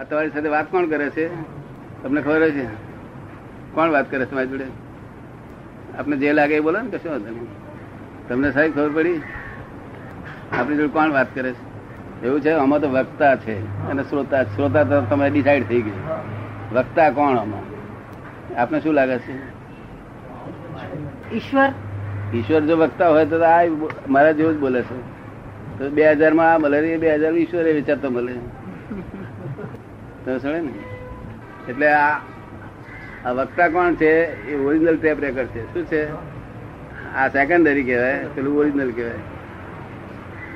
આ તમારી સાથે વાત કોણ કરે છે? તમને ખબર છે? કોણ વાત કરે છે મારી જોડે? આપને જે લાગે એ બોલો ને કશું વાંધો તમને સાહેબ ખબર પડી? આપણી જોડે કોણ વાત કરે છે? એવું છે આમાં તો વક્તા છે અને શ્રોતા શ્રોતા તો તમે ડિસાઈડ થઈ ગઈ. વક્તા કોણ આમાં? આપને શું લાગે છે? ઈશ્વર. ઈશ્વર જો વક્તા હોય તો આ મારા જેવું જ બોલે છે. તો બે હજારમાં આ મળે બે હજાર ઈશ્વરે વિચારતો મળે તમે સમજે એટલે આ વક્તા કોણ છે? એ ઓરિજિનલ ટેપ રેકર્ડ છે. શું છે? આ સેકન્ડરી કહેવાય, પેલું ઓરિજિનલ કહેવાય.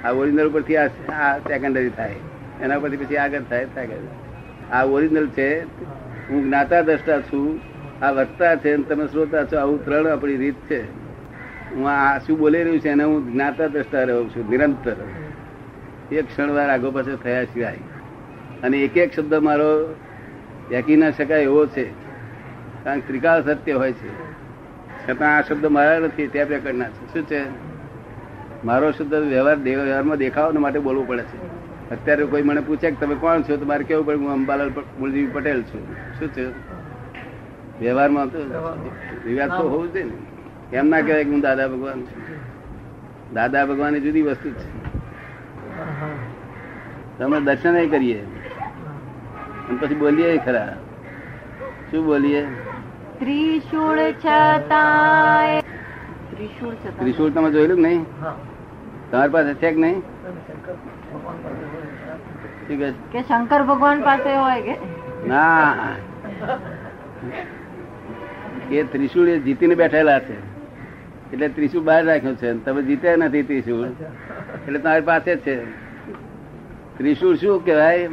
આ ઓરિજિનલ પરથી આ આ સેકન્ડરી થાય. એના પરથી પછી આગળ થાય થાય આ ઓરિજિનલ છે. હું જ્ઞાતા દ્રષ્ટા છું. આ વક્તા છે તમે શ્રોતા છો. આવું ત્રણ આપણી રીત છે. હું આ શું બોલી રહ્યું છે એને હું જ્ઞાતા દ્રષ્ટા રહું છું. નિરંતર. એક ક્ષણવાર આગો પાછળ થયા સિવાય. અને એક એક શબ્દ મારો વ્યાકી ના શકાય એવો છે. કારણ કે ત્રિકાળ સત્ય હોય છે. છતાં આ શબ્દ મારા નથી ત્યાં પ્રકારના છે. શું છે? મારો શબ્દ વ્યવહાર વ્યવહારમાં દેખાવ માટે બોલવું પડે છે. અત્યારે કોઈ મને પૂછે કે તમે કોણ છો તો મારે કેવું પડે હું અંબાલાલ મુલજી પટેલ છું. શું છે? વ્યવહારમાં તો વિવાદ તો હોવું જોઈએ ને. એમ ના કહેવાય કે હું દાદા ભગવાન છું? દાદા ભગવાન જુદી વસ્તુ છે. તમે દર્શન કરીએ. પછી બોલીએ ખરા? શું બોલીએ? ત્રિશુળ છતાય. ત્રિશૂળ તમે જોયેલું નહીં? તમારી પાસે છે કે નહીં? કે શંકર ભગવાન પાસે હોય કે? ના. એ ત્રિશુળ એ જીતીને બેઠેલા છે. એટલે ત્રિશુળ બહાર રાખ્યો છે. તમે જીત્યા નથી ત્રિશુળ. એટલે તમારી પાસે જ છે. ત્રિશુળ શું કહેવાય?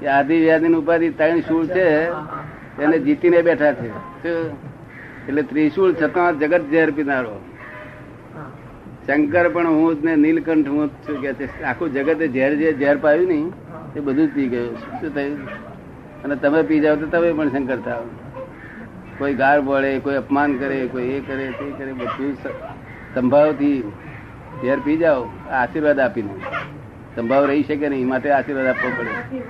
કે આદિ વ્યાધિ ઉપાધિ ત્રણ શૂળ છે, એને જીતીને બેઠા છે. એટલે ત્રિશુળ છતાં જગત ઝેર પીનારો. શંકર પણ હું જ ને, નીલકંઠ હું જ છું કે આખું જગતે ઝેર જે ઝેર પાયું નહીં, એ બધું જ પી ગયું. શું થયું? અને તમે પી જાઓ તો તમે પણ શંકર થાવ. કોઈ ગાર બળે કોઈ અપમાન કરે, કોઈ એ કરે, તે કરે, બધું સંભાવથી ઝેર પી જાઓ, આશીર્વાદ આપીને. સંભાવ રહી શકે નહીં માટે આશીર્વાદ આપવો પડે.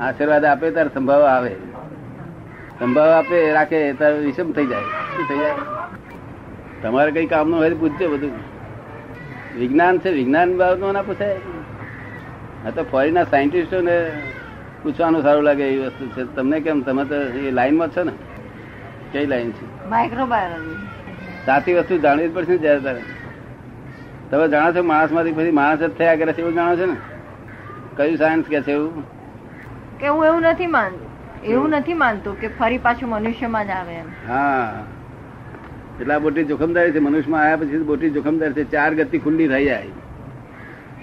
આશીર્વાદ આપે ત્યારે સંભાવ આવે. સંભાવ આપે રાખે ત્યારે વિષમ થઈ જાય. શું થઈ જાય? તમારે કઈ કામનું હોય પૂછજો બધું. વિજ્ઞાન છે વિજ્ઞાન બાબતમાં ના પૂછાય. આ તો ફોરીના સાયન્ટિસ્ટોને પૂછવાનું સારું લાગે એવી વસ્તુ છે. તમને કેમ? તમે તો એ લાઈનમાં છો ને? કઈ લાઈન છે? માઇક્રોબાયોલોજી સાચી વસ્તુ જાણવી જ પડશે ને જ્યારે તારે. તમે જાણો છો માણસમાંથી પછી માણસ જ થયા કરે છે એવું જાણો છો ને? કયું સાયન્સ કે છે એવું? કે હું એવું નથી માનતું. એવું નથી માનતું કે ફરી પાછું મનુષ્યમાં જ આવે એમ. હા. એટલે આ મોટી જોખમદારી છે. મનુષ્યમાં આવ્યા પછી મોટી જોખમદારી છે. ચાર ગતિ ખુલ્લી થઈ જાય.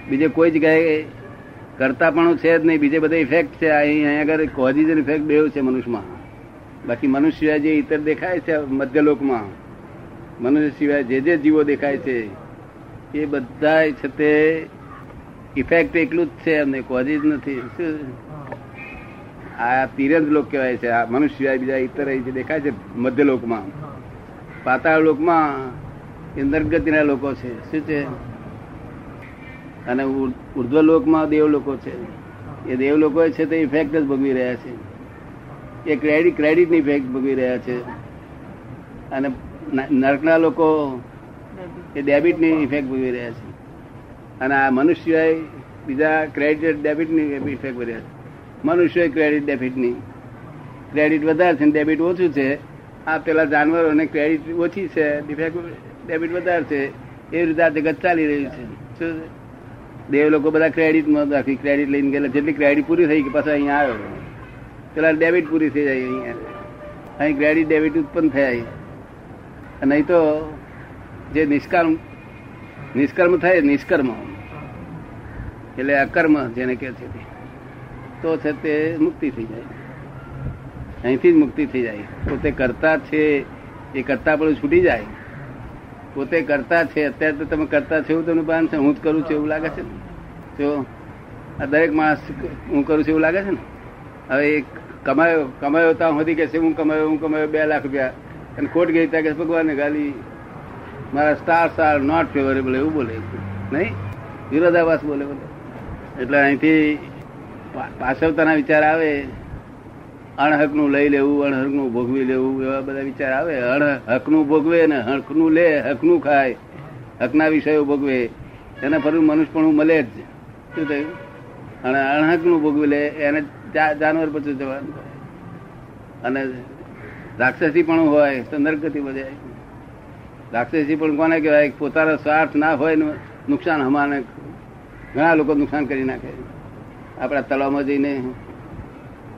બીજે કોઈ જગ્યાએ કરતા પણ છે જ નહીં. બીજે બધા ઇફેક્ટ છે. અહીં અહીંયા આગળ કોઝિઝ ઇફેક્ટ બેવ છે મનુષ્યમાં. બાકી મનુષ્ય જે ઇતર દેખાય છે મધ્યલોકમાં મનુષ્ય સિવાય જે જે જીવો દેખાય છે એ બધા છે તે ઇફેક્ટ એકલું જ છે એમને કોઝિઝ નથી. આ તિરંજ લોક કહેવાય છે, આ મનુષ્ય બીજા ઇતર દેખાય છે મધ્યલોકમાં પાતાળ લોકમાં એ નરગતિના લોકો છે. શું છે? અને ઉર્ધ્વ લોકમાં દેવ લોકો છે. એ દેવ લોકો છે તે ઇફેક્ટ જ ભોગવી રહ્યા છે. એ ક્રેડિટ ક્રેડિટની ઇફેક્ટ ભોગવી રહ્યા છે. અને નરકના લોકો એ ડેબિટની ઇફેક્ટ ભોગવી રહ્યા છે. અને આ મનુષ્ય બીજા ક્રેડિટ ડેબિટની ઇફેક્ટ ભોગવી રહ્યા છે. મનુષ્ય ક્રેડિટ ડેબિટની ક્રેડિટ વધારે છે ને ડેબિટ ઓછું છે. આ પેલા જાનવરોને ક્રેડિટ ઓછી છે ડેબિટ વધારે છે. એ રીતે આ જગત ચાલી રહ્યું છે. શું? દેવ લોકો બધા ક્રેડિટમાં રાખી. ક્રેડિટ લઈને ગયેલા. જેટલી ક્રેડિટ પૂરી થઈ કે પાછા અહીંયા આવ્યો પેલા ડેબિટ પૂરી થઈ જાય અહીંયા. અહીં ક્રેડિટ ડેબિટ ઉત્પન્ન થયા નહીં તો જે નિષ્કર્મ નિષ્કર્મ થાય નિષ્કર્મ. એટલે અકર્મ જેને કે છે તો. છે તે મુક્તિ થઈ જાય. અહીંથી જ મુક્તિ થઈ જાય. પોતે કરતા છે એ કરતા પણ છૂટી જાય. પોતે કરતા છે, અત્યારે તો તમે કરતા છે એવું તમને ભાન છે? હું જ કરું છું એવું લાગે છે જો, આ દરેક માણસ હું કરું છું એવું લાગે છે ને? હવે એ કમાયો કમાયો ત્યાં સુધી કે છે. હું કમાયો હું કમાયો, બે લાખ રૂપિયા. અને ખોટ ગઈ ત્યાં કે ભગવાનને ગાલી મારા સ્ટાર સ્ટાર નોટ ફેવરેબલ એવું બોલે નહીં? વિરોધાભાસ બોલે બોલે. એટલે અહીંથી પાછળતાના વિચાર આવે, અણહકનું લઈ લેવું, અણહકનું ભોગવી લેવું, એવા બધા વિચાર આવે. અણહકનું ભોગવે ને હકનું લે, હકનું ખાય. હકના વિષયો ભોગવે. એને મનુષ્ય મનુષ્યપણું મળે જ. શું થયું? અને અણહકનું ભોગવી લે, એને જાનવર પછી જવાનું. અને રાક્ષસી પણ હોય, તો બધે રાક્ષસી પણ કોને કહેવાય પોતાનો સ્વાર્થ ના હોય નુકસાન હમાને ઘણા લોકો નુકસાન કરી નાખે આપણા તળાવમાં જઈને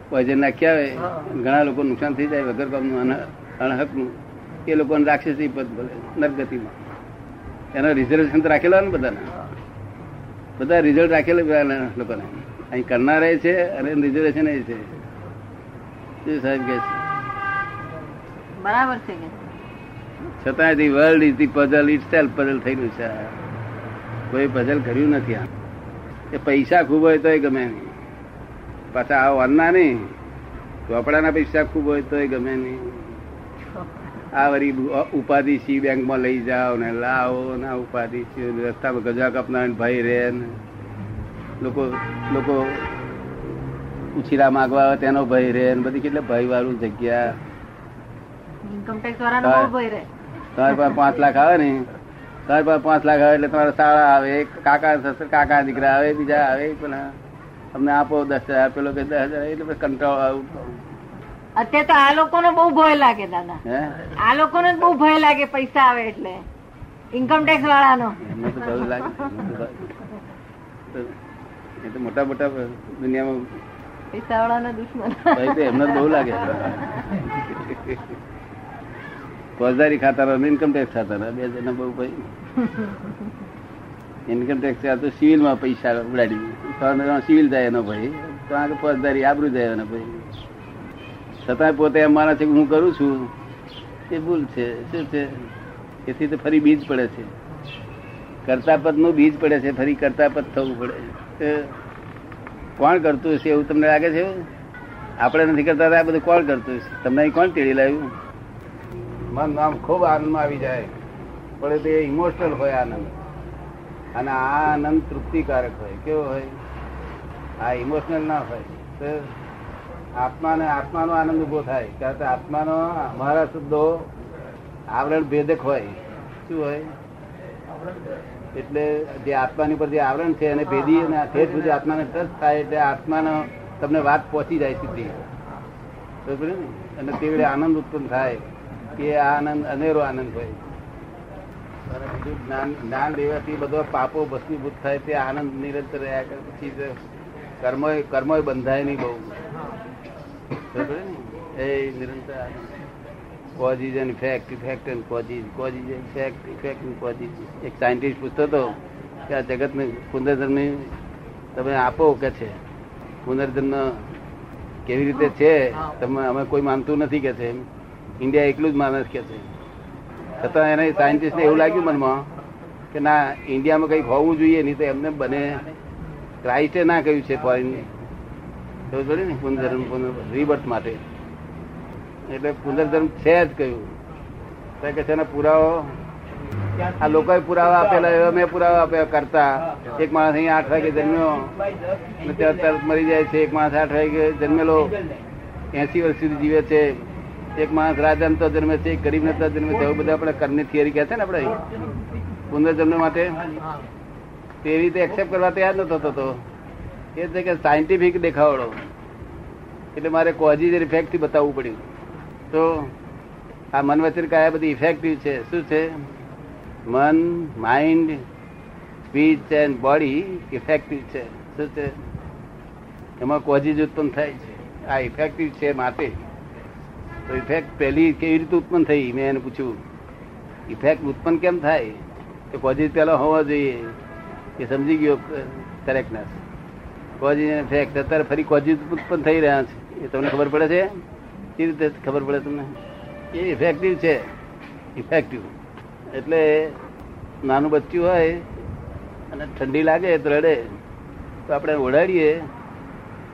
પોઈઝન નાખ્યા હોય ઘણા લોકો નુકસાન થઈ જાય વગર કામનું અણહકનું. એ લોકોને રાક્ષસી પદ બોલે નરગતિમાં. એનો રિઝર્વેશન તો રાખેલા ને બધાને? બધા રિઝલ્ટ રાખેલા લોકોને. અહીં કરનારા છે અને રિઝર્વેશન એ છે. સાહેબ કે છે. બરાબર છે કે? છતાં the world is the puzzle itself puzzle થયેલું છે. કોઈ પઝલ કર્યું નથી આ એ પૈસા ખૂબ હોય તોય ગમે નહીં. પાછા આ વારના નહીં. ચોપડાના પૈસા ખૂબ હોય તોય ગમે નહીં. આ વરી ઉપાધિ સી બેંકમાં લઈ જાઓ ને લાવો ના ઉપાધિ રસ્તામાં ગજા કાપના ભાઈ રે ને. લોકો લોકો ઉછીરા માગવા તેનો ભય રે ને બધી કેટલે ભય વાળું જગ્યા ઇન્કમ ટેક્સ વાળાનો હા. બહુ ભય રહે તમારી પાસે પાંચ લાખ આવે ને. તમારી પાસે પાંચ લાખ આવે એટલે તમારા શાળા આવે કાકા સસર કાકા દીકરા આવે બીજા આવે પણ તમને આપો દસ હજાર પેલો કે દસ હજાર એટલે કંટાળો આવું. અત્યારે તો આ લોકોને બહુ ભય લાગે દાદા. આ લોકોને બહુ ભય લાગે પૈસા આવે એટલે. Income tax વાળાનો. એ તો મોટા મોટા દુનિયામાં પૈસા વાળાના દુશ્મન. ભાઈ એમને બહુ લાગે. ફોજદારી ખાતા ઇન્કમ ટેક્સ ખાતા બે જણા બહુ ભાઈ. ઇન્કમ ટેક્સ આ તો સિવિલમાં પૈસા ઉડાડી સિવિલ જાય એનો ભાઈ. તો આગળ ફોજદારી આબરું જાય એનો ભાઈ. છતાંય પોતે એમ માને છે હું કરું છું. એ ભૂલ છે. શું છે? એથી તો ફરી બીજ પડે છે. કરતાપદનું બીજ પડે છે. ફરી કરતાપદ થવું પડે. કોણ કરતું હશે એવું તમને લાગે છે? આપણે નથી કરતા આ બધું કોણ કરતું હશે? તમને અહીં કોણ તેડી લાવ્યું? મન આમ ખૂબ આનંદમાં આવી જાય. પણ તે ઇમોશનલ હોય આનંદ. અને આ આનંદ તૃપ્તિકારક હોય. કેવો હોય? આ ઇમોશનલ ના હોય. તો આત્માને, આત્માનો આનંદ ઊભો થાય. કારણ કે આત્માનો, અમારા શબ્દો આવરણ ભેદક હોય. શું હોય? એટલે જે આત્માની પર જે આવરણ છે, એને ભેદી અને તે સુધી આત્માને ટચ થાય એટલે આત્માનો તમને વાત પહોંચી જાય સીધી. અને તે વડે આનંદ ઉત્પન્ન થાય. કે આ આનંદ અનેરો આનંદ હોય. અને બીજું જ્ઞાન જ્ઞાન લેવાથી બધો પાપો ભસ્મીભૂત થાય તે આનંદ નિરંતર રહ્યા કરે. પછી કર્મો કર્મોય બંધાય નહીં બહુ. ને? એ નિરંતર causes and effect effect and causes causes effect effect and causes એક સાયન્ટિસ્ટ પૂછતો હતો કે આ જગતને પુનર્જન્મ તમે આપો કે છે? પુનર્જન્મ કેવી રીતે છે? તમે અમે કોઈ માનતું નથી કે છે ઇન્ડિયા એકલું જ માનસ કે છે. છતાં એને સાયન્ટિસ્ટને એવું લાગ્યું મનમાં કે ના ઇન્ડિયામાં કંઈક હોવું જોઈએ, નહીં તો એમને બને ક્રાઇસ્ટે ના કહ્યું છે ફોરેન ખબર પડી ને પુનર્ધર્મ રીબર્થ માટે. એટલે પુનર્ધર્મ છે જ કહ્યું. કે છે પુરાવો. આ લોકોએ પુરાવા આપેલા એવા મેં પુરાવા આપ્યા કરતા. એક માણસ અહીં આઠ વાગે જન્મ્યો. ત્યાં તરત મરી જાય છે. એક માણસ આઠ વાગે જન્મેલો. એસી વર્ષ સુધી જીવે છે. એક માણસ રાજા તો જન્મે છે, એક ગરીબ નતા જન્મે છે. એવું બધા આપણે કર્મની થિયરી કહે છે ને આપણે પુનર્જન્મ માટે? તે રીતે એક્સેપ્ટ કરવા તૈયાર નતો થતો. એ છે કે સાયન્ટિફિક દેખાવડો. એટલે મારે કોઝિજ ઇફેક્ટથી બતાવવું પડ્યું. તો આ મન વચન કયા બધી ઇફેક્ટિવ છે. શું છે? મન mind speech and body effective છે. શું છે? એમાં કોઝિજ ઉત્પન્ન થાય છે. આ ઇફેક્ટિવ છે માટે. ઇફેક્ટ પહેલી કેવી રીતે ઉત્પન્ન થઈ, મેં એને પૂછ્યું. ઇફેક્ટ ઉત્પન્ન કેમ થાય? કે કોઝિસ પહેલા હોવા જોઈએ. એ સમજી ગયો કરેક્ટનેસ કોઝિસ ઇફેક્ટ અત્યારે ફરી કોઝિસ ઉત્પન્ન થઈ રહ્યા છે. એ તમને ખબર પડે છે? કેવી રીતે ખબર પડે તમને? એ ઇફેક્ટિવ છે. ઇફેક્ટિવ એટલે નાનું બચ્ચું હોય અને ઠંડી લાગે તો રડે તો આપણે ઓઢાડીએ.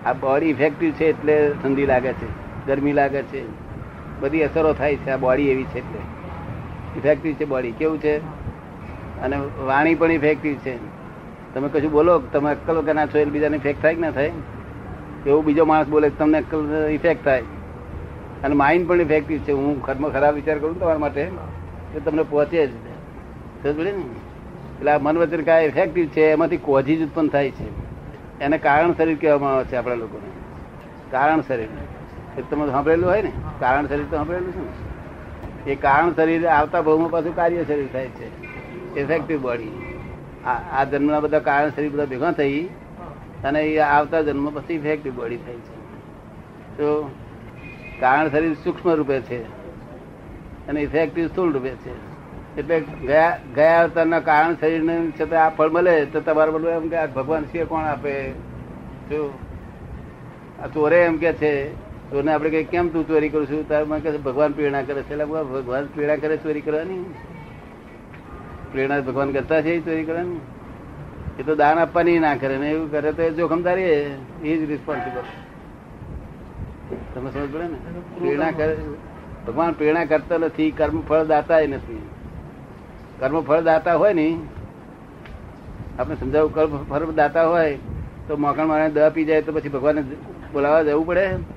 આ બોડી ઇફેક્ટિવ છે એટલે ઠંડી લાગે છે, ગરમી લાગે છે. બધી અસરો થાય છે, આ બોડી એવી છે એટલે. ઇફેક્ટિવ છે બોડી. કેવું છે? અને વાણી પણ ઇફેક્ટિવ છે. તમે કશું બોલો તમે અક્કલ વગરના છો એટલે બીજાને ઇફેક્ટ થાય કે ના થાય? એવું બીજો માણસ બોલે તમને તમને ઇફેક્ટ થાય. અને માઇન્ડ પણ ઇફેક્ટિવ છે. હું કર્મ ખરાબ વિચાર કરું તમારા માટે, એ તમને પહોંચે જ. સમજે ને? એટલે આ મન વચન કાય ઇફેક્ટિવ છે, એમાંથી કોઝીજ ઉત્પન્ન થાય છે. એને કારણ શરીર કહેવામાં આવે છે આપણા લોકોને. કારણ શરીર. એ સાંભળેલું હોય ને. કારણ શરીર તો સાંભળેલું છે ને. એ કારણ શરીર આવતા ભાવમાં પાછું કાર્ય શરીર થાય છે. ઇફેક્ટિવ બોડી આ જન્મના બધા કારણ શરીર બધા ભેગા થઈ અને એ આવતા જન્મ પછી ઇફેક્ટિવ બોડી થાય છે. તો કારણ શરીર સૂક્ષ્મ રૂપે છે અને ઇફેક્ટિવ સ્થૂળ રૂપે છે. એટલે ગયા ગયા અવતારના કારણ શરીરને છતાં આ ફળ મળે તો તમારે બોલવું એમ કે ભગવાન શિવ કોણ આપે? શું? આ ચોરે એમ કે છે ચોરને આપણે કઈ કેમ તું ચોરી કરું છું? તારે મને ભગવાન પ્રેરણા કરે છે. ભગવાન પ્રેરણા કરે, ચોરી કરવાની? પ્રેરણા ભગવાન કરતા છે ચોરી કરવાની? એ તો દાન આપવાની ના કરે ને એવું કરે તો એ જોખમદારી એ જ રિસ્પોન્સિબલ તમે સમજ પડે ને? પ્રેરણા કરે, ભગવાન પ્રેરણા કરતા નથી, કર્મ ફળ દાતા નથી. કર્મ ફળ દાતા હોય ને, આપણે સમજાવું, કર્મ ફળ દાતા હોય તો મોકણ મારે દ પી જાય તો પછી ભગવાનને બોલાવવા જવું પડે.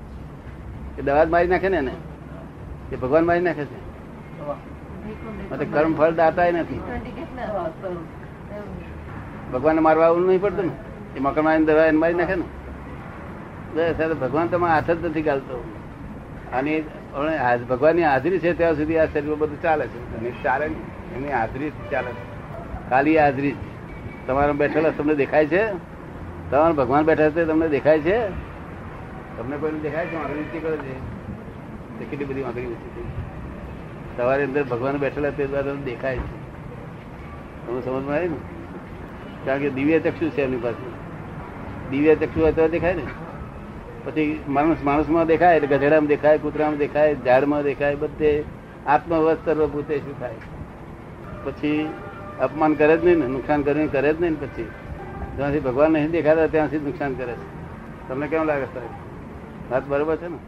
એ દવા જ મારી નાખે ને એને? એ ભગવાન મારી નાખે છે? કર્મ ફળ દાતા નથી. ભગવાનને મારવા આવું નહીં પડતું ને? એ મકર મારીને દવા એને મારી નાખે ને? બસ ભગવાન તમારા હાથ જ નથી ગાલતો. અને ભગવાનની હાજરી છે ત્યાં સુધી આ શરીર બધું ચાલે છે. ચાલે એની હાજરી ચાલે છે. ખાલી હાજરી તમારા બેઠેલા તમને દેખાય છે? તમારે ભગવાન બેઠા છે તમને દેખાય છે? તમને કોઈને દેખાય છે વાંકડી ઊંચી કરે છે? કેટલી બધી વાંકડી ઊંચી થઈ સવારે અંદર ભગવાન બેઠેલા તે દ્વારા દેખાય છે. તમે સમજમાં આવી ને? કારણ કે દિવ્ય ચક્ષુ છે એમની પાસે. દિવ્ય ચક્ષુ હોય તો દેખાય ને? પછી માણસ માણસમાં દેખાય એટલે ગધેડામાં દેખાય, કૂતરામાં દેખાય, ઝાડમાં દેખાય, બધે આત્મવસ્ત સર્વભૂતે શું થાય? પછી અપમાન કરે જ નહીં ને, નુકસાન કરીને કરે જ નહીં ને પછી. જ્યાંથી ભગવાન નહીં દેખાતા, ત્યાંથી સુધી નુકસાન કરે છે. તમને કેમ લાગે સાહેબ? વાત બરોબર છે ને?